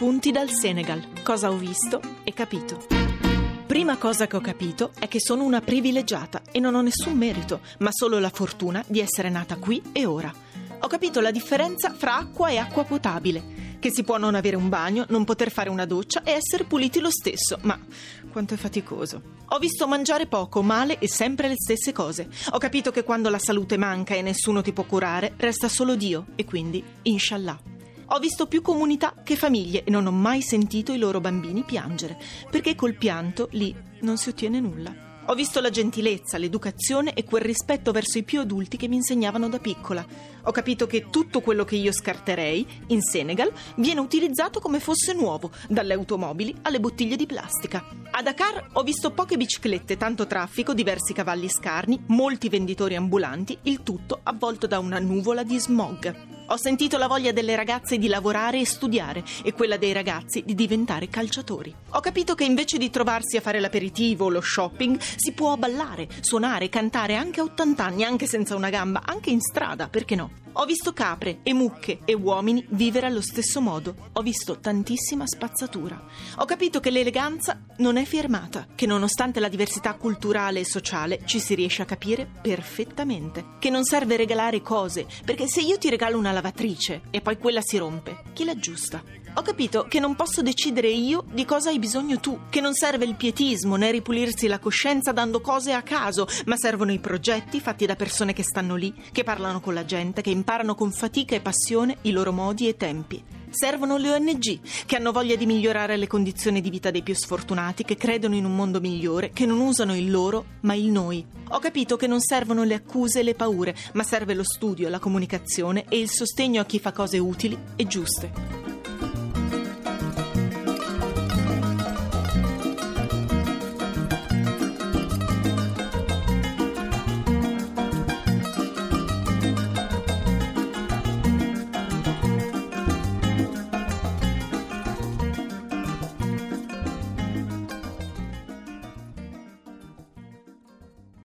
Appunti dal Senegal. Cosa ho visto e capito. Prima cosa che ho capito è che sono una privilegiata e non ho nessun merito, ma solo la fortuna di essere nata qui e ora. Ho capito la differenza fra acqua e acqua potabile, che si può non avere un bagno, non poter fare una doccia e essere puliti lo stesso, ma quanto è faticoso. Ho visto mangiare poco, male e sempre le stesse cose. Ho capito che quando la salute manca e nessuno ti può curare, resta solo Dio e quindi, inshallah. Ho visto più comunità che famiglie e non ho mai sentito i loro bambini piangere, perché col pianto lì non si ottiene nulla. Ho visto la gentilezza, l'educazione e quel rispetto verso i più adulti che mi insegnavano da piccola. Ho capito che tutto quello che io scarterei in Senegal viene utilizzato come fosse nuovo, dalle automobili alle bottiglie di plastica. A Dakar ho visto poche biciclette, tanto traffico, diversi cavalli scarni, molti venditori ambulanti, il tutto avvolto da una nuvola di smog. Ho sentito la voglia delle ragazze di lavorare e studiare e quella dei ragazzi di diventare calciatori. Ho capito che invece di trovarsi a fare l'aperitivo o lo shopping, si può ballare, suonare, cantare anche a 80 anni, anche senza una gamba, anche in strada, perché no? Ho visto capre e mucche e uomini vivere allo stesso modo. Ho visto tantissima spazzatura. Ho capito che l'eleganza non è firmata, che nonostante la diversità culturale e sociale ci si riesce a capire perfettamente. Che non serve regalare cose, perché se io ti regalo una lavatrice e poi quella si rompe, chi l'aggiusta? Ho capito che non posso decidere io di cosa hai bisogno tu, che non serve il pietismo né ripulirsi la coscienza dando cose a caso, ma servono i progetti fatti da persone che stanno lì, che parlano con la gente, che imparano con fatica e passione i loro modi e tempi. Servono le ONG, che hanno voglia di migliorare le condizioni di vita dei più sfortunati, che credono in un mondo migliore, che non usano il loro, ma il noi. Ho capito che non servono le accuse e le paure, ma serve lo studio, la comunicazione e il sostegno a chi fa cose utili e giuste.